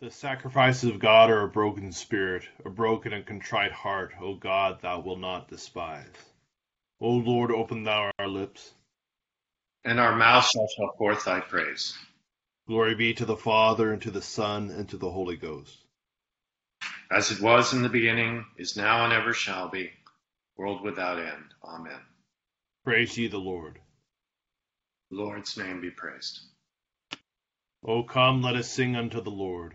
The sacrifices of God are a broken spirit, a broken and contrite heart, O God, thou wilt not despise. O Lord, open thou our lips. And our mouth shall show forth thy praise. Glory be to the Father, and to the Son, and to the Holy Ghost. As it was in the beginning, is now, and ever shall be, world without end. Amen. Praise ye the Lord. The Lord's name be praised. O come, let us sing unto the Lord.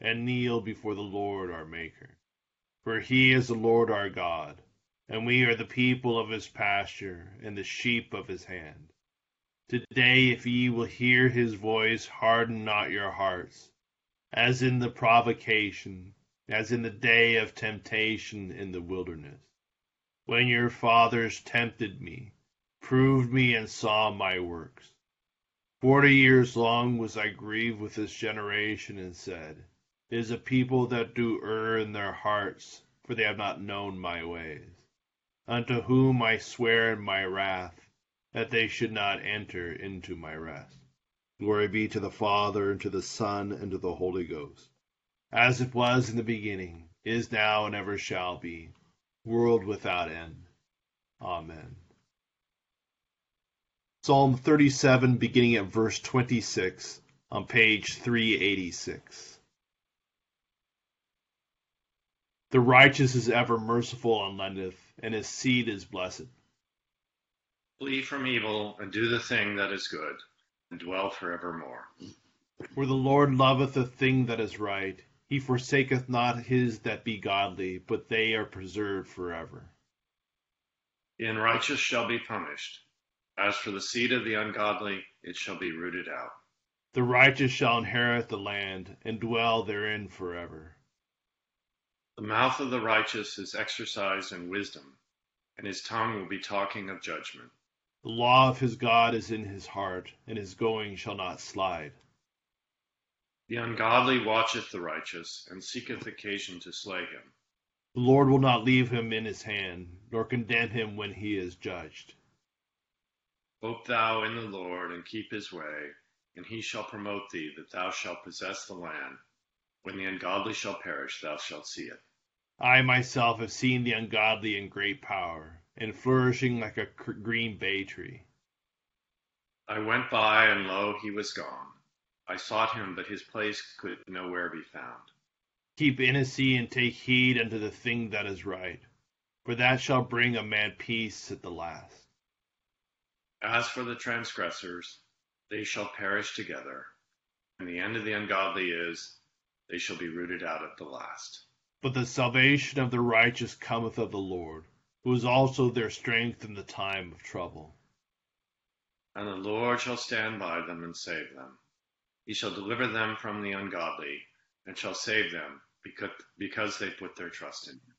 and kneel before the Lord our Maker. For he is the Lord our God, and we are the people of his pasture and the sheep of his hand. Today, if ye will hear his voice, harden not your hearts, as in the provocation, as in the day of temptation in the wilderness, when your fathers tempted me, proved me, and saw my works. Forty years long was I grieved with this generation, and said, is a people that do err in their hearts, for they have not known my ways. Unto whom I swear in my wrath, that they should not enter into my rest. Glory be to the Father, and to the Son, and to the Holy Ghost, as it was in the beginning, is now, and ever shall be, world without end. Amen. Psalm 37, beginning at verse 26, on page 386. The righteous is ever merciful and lendeth, and his seed is blessed. Flee from evil, and do the thing that is good, and dwell forevermore. For the Lord loveth the thing that is right. He forsaketh not his that be godly, but they are preserved forever. The unrighteous shall be punished. As for the seed of the ungodly, it shall be rooted out. The righteous shall inherit the land, and dwell therein forever. The mouth of the righteous is exercised in wisdom, and his tongue will be talking of judgment. The law of his God is in his heart, and his going shall not slide. The ungodly watcheth the righteous, and seeketh occasion to slay him. The Lord will not leave him in his hand, nor condemn him when he is judged. Hope thou in the Lord, and keep his way, and he shall promote thee, that thou shalt possess the land. When the ungodly shall perish, thou shalt see it. I myself have seen the ungodly in great power, and flourishing like a green bay tree. I went by, and lo, he was gone. I sought him, but his place could nowhere be found. Keep innocency and take heed unto the thing that is right, for that shall bring a man peace at the last. As for the transgressors, they shall perish together, and the end of the ungodly is, they shall be rooted out at the last. But the salvation of the righteous cometh of the Lord, who is also their strength in the time of trouble. And the Lord shall stand by them and save them. He shall deliver them from the ungodly, and shall save them, because, because they put their trust in him.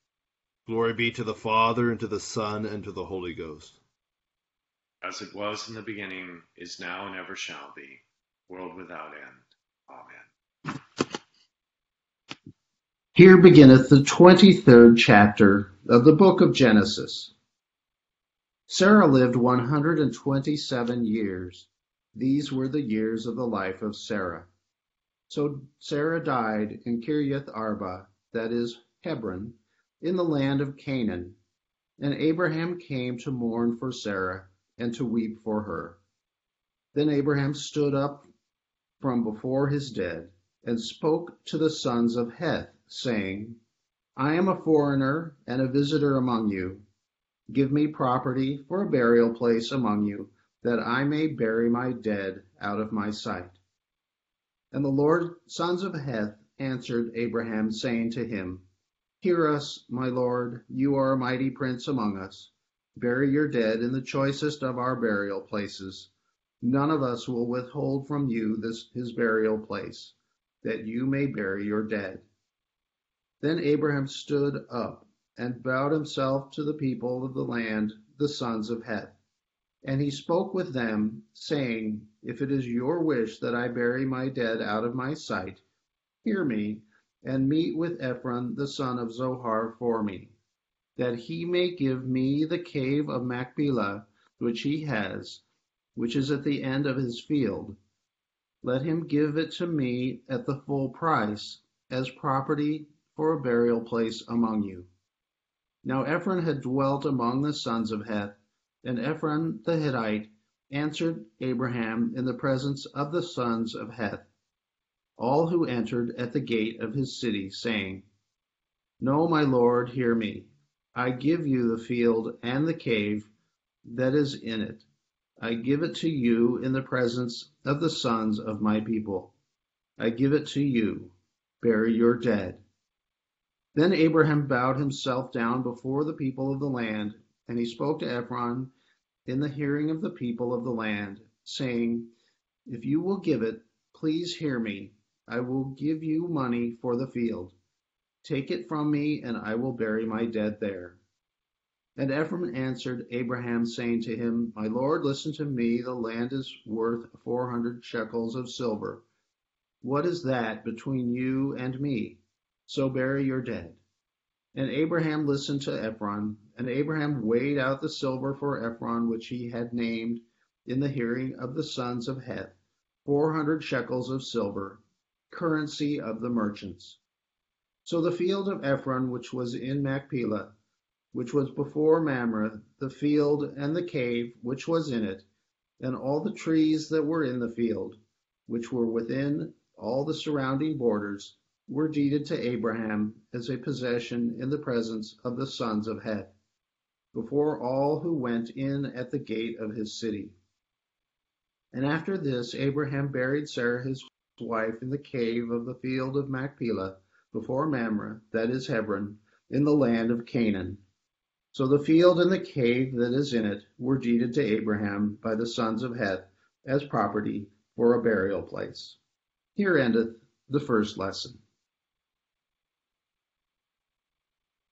Glory be to the Father, and to the Son, and to the Holy Ghost. As it was in the beginning, is now, and ever shall be, world without end. Here beginneth the twenty-third chapter of the book of Genesis. Sarah lived one hundred and twenty-seven years. These were the years of the life of Sarah. So Sarah died in Kiriath Arba, that is Hebron, in the land of Canaan. And Abraham came to mourn for Sarah and to weep for her. Then Abraham stood up from before his dead and spoke to the sons of Heth saying, I am a foreigner and a visitor among you. Give me property for a burial place among you, that I may bury my dead out of my sight. And the Lord sons of Heth answered Abraham, saying to him, Hear us, my Lord, you are a mighty prince among us. Bury your dead in the choicest of our burial places. None of us will withhold from you this his burial place, that you may bury your dead. Then Abraham stood up and bowed himself to the people of the land, the sons of Heth. And he spoke with them, saying, If it is your wish that I bury my dead out of my sight, hear me, and meet with Ephron the son of Zohar for me, that he may give me the cave of Machpelah which he has, which is at the end of his field. Let him give it to me at the full price, as property for a burial place among you. Now Ephron had dwelt among the sons of Heth, and Ephron the Hittite answered Abraham in the presence of the sons of Heth, all who entered at the gate of his city, saying, No, my lord, hear me. I give you the field and the cave that is in it. I give it to you in the presence of the sons of my people. I give it to you. Bury your dead. Then Abraham bowed himself down before the people of the land, and he spoke to Ephron in the hearing of the people of the land, saying, If you will give it, please hear me. I will give you money for the field. Take it from me, and I will bury my dead there. And Ephron answered Abraham, saying to him, My lord, listen to me. The land is worth four hundred shekels of silver. What is that between you and me? So bury your dead. And Abraham listened to Ephron, and Abraham weighed out the silver for Ephron, which he had named in the hearing of the sons of Heth, four hundred shekels of silver, currency of the merchants. So the field of Ephron, which was in Machpelah, which was before Mamre, the field and the cave which was in it, and all the trees that were in the field, which were within all the surrounding borders, were deeded to Abraham as a possession in the presence of the sons of Heth, before all who went in at the gate of his city. And after this, Abraham buried Sarah his wife in the cave of the field of Machpelah, before Mamre, that is Hebron, in the land of Canaan. So the field and the cave that is in it were deeded to Abraham by the sons of Heth as property for a burial place. Here endeth the first lesson.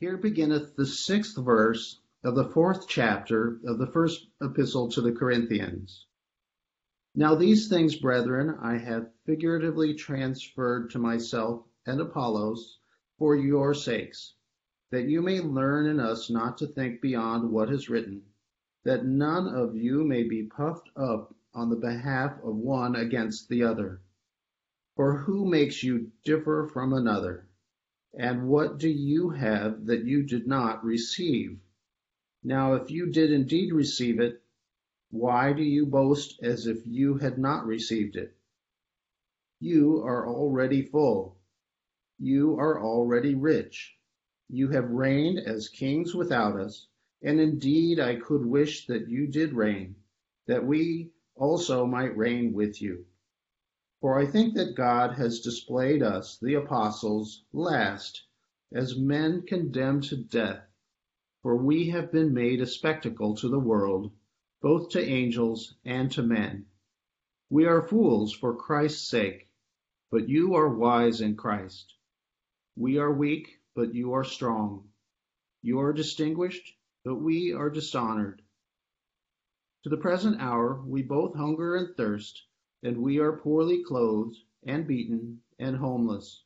Here beginneth the sixth verse of the fourth chapter of the first epistle to the Corinthians. Now these things, brethren, I have figuratively transferred to myself and Apollos for your sakes, that you may learn in us not to think beyond what is written, that none of you may be puffed up on the behalf of one against the other. For who makes you differ from another? And what do you have that you did not receive? Now, if you did indeed receive it, why do you boast as if you had not received it? You are already full. You are already rich. You have reigned as kings without us, and indeed I could wish that you did reign, that we also might reign with you. For I think that God has displayed us, the apostles, last, as men condemned to death, for we have been made a spectacle to the world, both to angels and to men. We are fools for Christ's sake, but you are wise in Christ. We are weak, but you are strong. You are distinguished, but we are dishonored. To the present hour we both hunger and thirst and we are poorly clothed, and beaten, and homeless.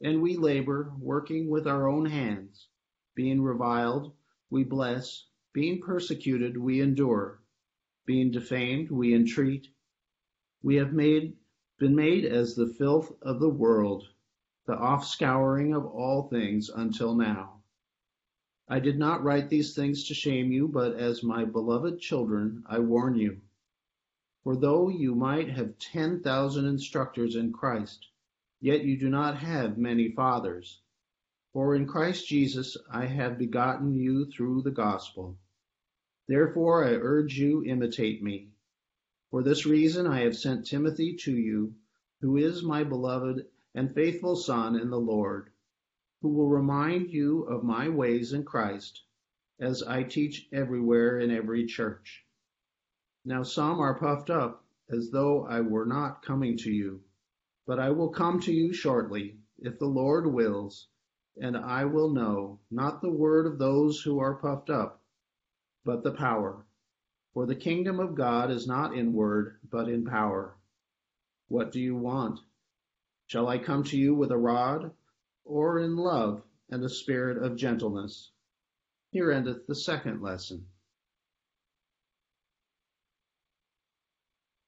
And we labor, working with our own hands. Being reviled, we bless. Being persecuted, we endure. Being defamed, we entreat. We have made, been made as the filth of the world, the offscouring of all things until now. I did not write these things to shame you, but as my beloved children, I warn you. For though you might have ten thousand instructors in Christ, yet you do not have many fathers. For in Christ Jesus I have begotten you through the gospel. Therefore I urge you imitate me. For this reason I have sent Timothy to you, who is my beloved and faithful son in the Lord, who will remind you of my ways in Christ, as I teach everywhere in every church. Now some are puffed up, as though I were not coming to you. But I will come to you shortly, if the Lord wills, and I will know, not the word of those who are puffed up, but the power. For the kingdom of God is not in word, but in power. What do you want? Shall I come to you with a rod, or in love and a spirit of gentleness? Here endeth the second lesson.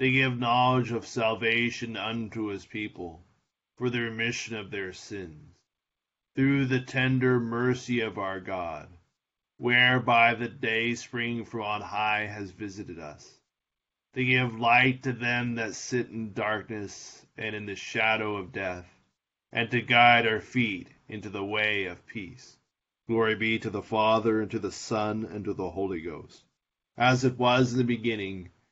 they give knowledge of salvation unto his people, for the remission of their sins, through the tender mercy of our God, whereby the day spring from on high has visited us. to give light to them that sit in darkness and in the shadow of death, and to guide our feet into the way of peace. Glory be to the Father, and to the Son, and to the Holy Ghost, as it was in the beginning,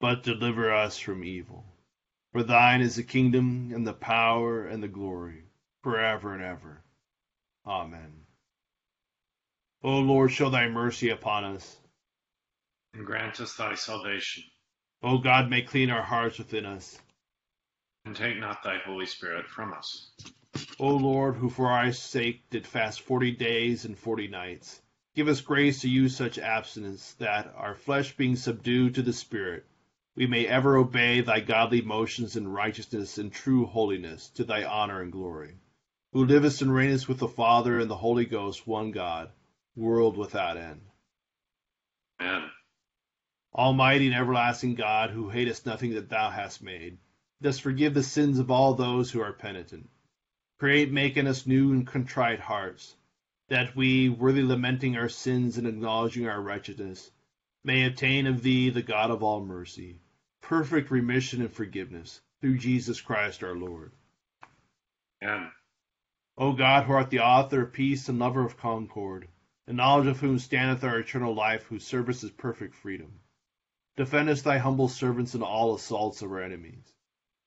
but deliver us from evil. For thine is the kingdom, and the power, and the glory, forever and ever. Amen. O Lord, show thy mercy upon us. And grant us thy salvation. O God, make clean our hearts within us. And take not thy Holy Spirit from us. O Lord, who for our sake did fast forty days and forty nights, give us grace to use such abstinence that, our flesh being subdued to the Spirit, we may ever obey thy godly motions in righteousness and true holiness to thy honor and glory, who livest and reignest with the Father and the Holy Ghost, one God, world without end. Amen. Almighty and everlasting God, who hatest nothing that thou hast made, dost forgive the sins of all those who are penitent. Create, make in us new and contrite hearts, that we, worthy lamenting our sins and acknowledging our wretchedness, may obtain of thee, the God of all mercy, perfect remission and forgiveness, through Jesus Christ our Lord. Amen. O God, who art the author of peace and lover of concord, in knowledge of whom standeth our eternal life, whose service is perfect freedom, defendest thy humble servants in all assaults of our enemies,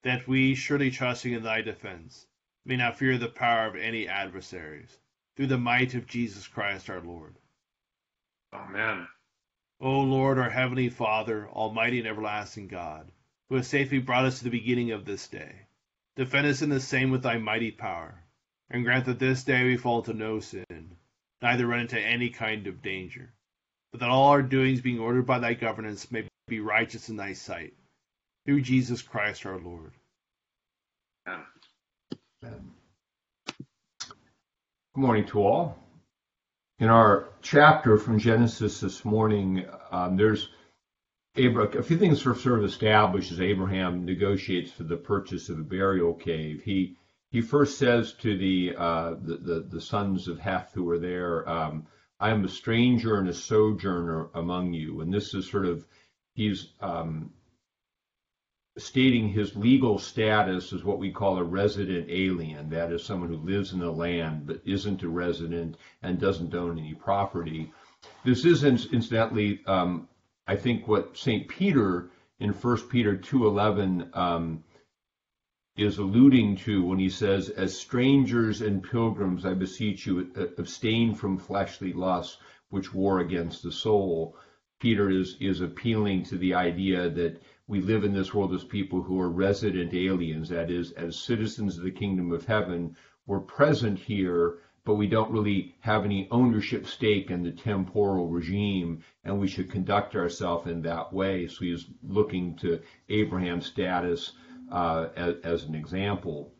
that we, surely trusting in thy defense, may not fear the power of any adversaries, through the might of Jesus Christ our Lord. Amen. O Lord, our heavenly Father, almighty and everlasting God, who hast safely brought us to the beginning of this day, defend us in the same with thy mighty power, and grant that this day we fall into no sin, neither run into any kind of danger, but that all our doings, being ordered by thy governance, may be righteous in thy sight, through Jesus Christ our Lord. Amen. Good morning to all. In our chapter from Genesis this morning, um, there's Abraham, a few things are sort of established as Abraham negotiates for the purchase of a burial cave. He he first says to the uh, the, the, the sons of Heth who are there, um, "I am a stranger and a sojourner among you," and this is sort of he's um, stating his legal status as what we call a resident alien. That is someone who lives in the land but isn't a resident and doesn't own any property. This is incidentally, um, I think, what St. Peter in 1 Peter 2.11 um, is alluding to when he says, As strangers and pilgrims, I beseech you, abstain from fleshly lusts which war against the soul. Peter is, is appealing to the idea that we live in this world as people who are resident aliens, that is, as citizens of the kingdom of heaven. We're present here, but we don't really have any ownership stake in the temporal regime, and we should conduct ourselves in that way. So he's looking to Abraham's status uh, as, as an example.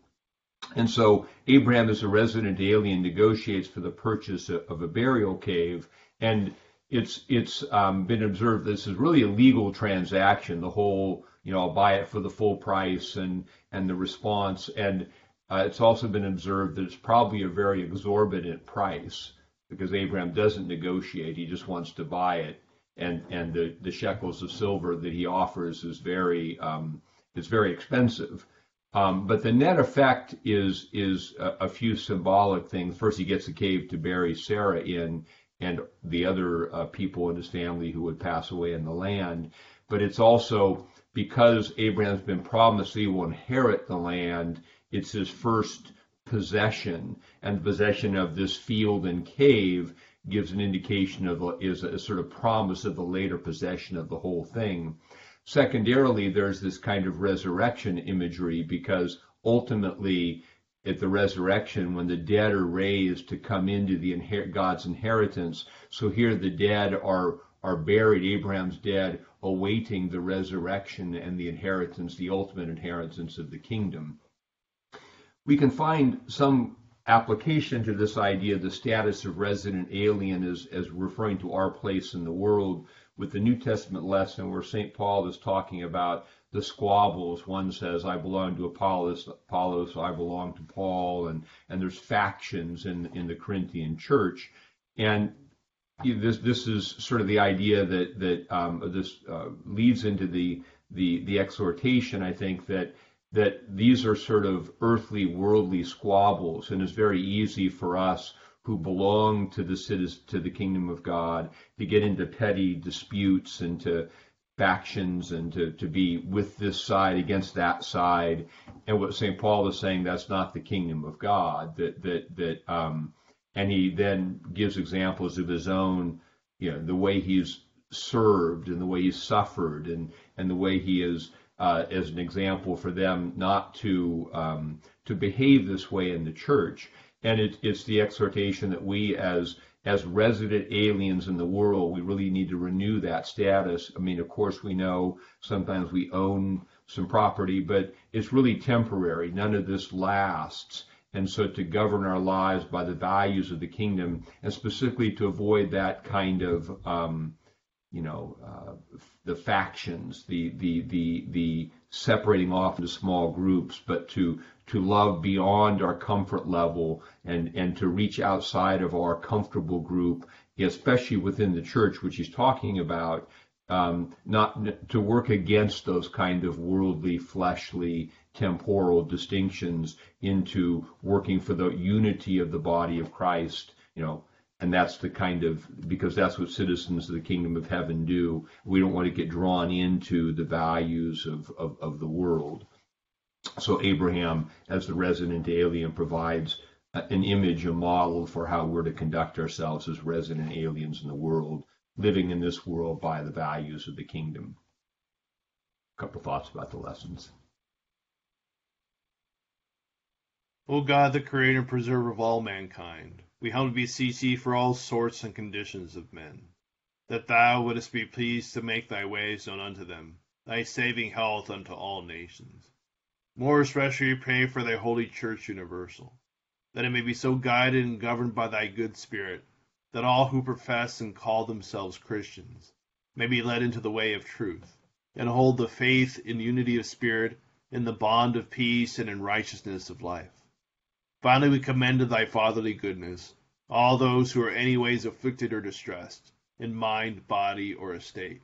And so Abraham, as a resident alien, negotiates for the purchase of, a burial cave. And it's it's um, been observed this is really a legal transaction. The whole, you know, I'll buy it for the full price, and and the response, and uh, it's also been observed that it's probably a very exorbitant price because Abraham doesn't negotiate; he just wants to buy it, and and the the shekels of silver that he offers is very um, very expensive. Um, but the net effect is is a, a, few symbolic things. First, he gets a cave to bury Sarah in, and the other uh, people in his family who would pass away in the land. But it's also because Abraham's been promised he will inherit the land, it's his first possession, and the possession of this field and cave gives an indication of is a sort of promise of the later possession of the whole thing. Secondarily, there's this kind of resurrection imagery because ultimately at the resurrection when the dead are raised to come into the inher- God's inheritance. So here the dead are are buried, Abraham's dead, awaiting the resurrection and the inheritance, the ultimate inheritance of the kingdom. We can find some application to this idea, the status of resident alien as, as referring to our place in the world with the New Testament lesson where St. Paul is talking about the squabbles. One says, I belong to Apollos, Apollos, I belong to Paul, and, and there's factions in, in the Corinthian church. And this, this is sort of the idea that, that um, this uh, leads into the, the, the exhortation, I think, that, that these are sort of earthly, worldly squabbles, and it's very easy for us who belong to the citizens, to the kingdom of God to get into petty disputes and to factions and to, to be with this side against that side. And what St. Paul is saying, that's not the kingdom of God. That that that um, and he then gives examples of his own, you know, the way he's served and the way he's suffered and and the way he is uh, as an example for them not to um, to behave this way in the church. And it, it's the exhortation that we as as resident aliens in the world, we really need to renew that status. I mean, of course, we know sometimes we own some property, but it's really temporary. None of this lasts. And so to govern our lives by the values of the kingdom, and specifically to avoid that kind of um, you know, uh, the factions, the the the the separating off into small groups, but to to love beyond our comfort level and and to reach outside of our comfortable group, especially within the church, which he's talking about. Um, not to work against those kind of worldly, fleshly, temporal distinctions into working for the unity of the body of Christ. You know, and that's the kind of because that's what citizens of the kingdom of heaven do. We don't want to get drawn into the values of, of, of the world. So Abraham, as the resident alien, provides uh, an image, a model for how we're to conduct ourselves as resident aliens in the world, living in this world by the values of the kingdom. A couple thoughts about the lessons. O God, the creator and preserver of all mankind, we humbly beseech thee for all sorts and conditions of men, that thou wouldest be pleased to make thy ways known unto them, thy saving health unto all nations. More especially pray for thy holy church universal, that it may be so guided and governed by thy good spirit, that all who profess and call themselves Christians may be led into the way of truth, and hold the faith in unity of spirit, in the bond of peace, and in righteousness of life. Finally, we commend to thy fatherly goodness all those who are anyways afflicted or distressed, in mind, body, or estate.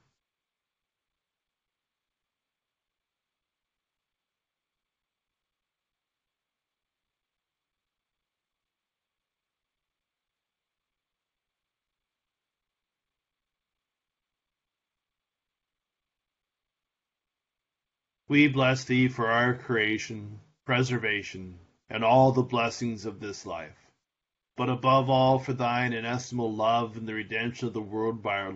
We bless thee for our creation, preservation, and all the blessings of this life, but above all for thine inestimable love and the redemption of the world by our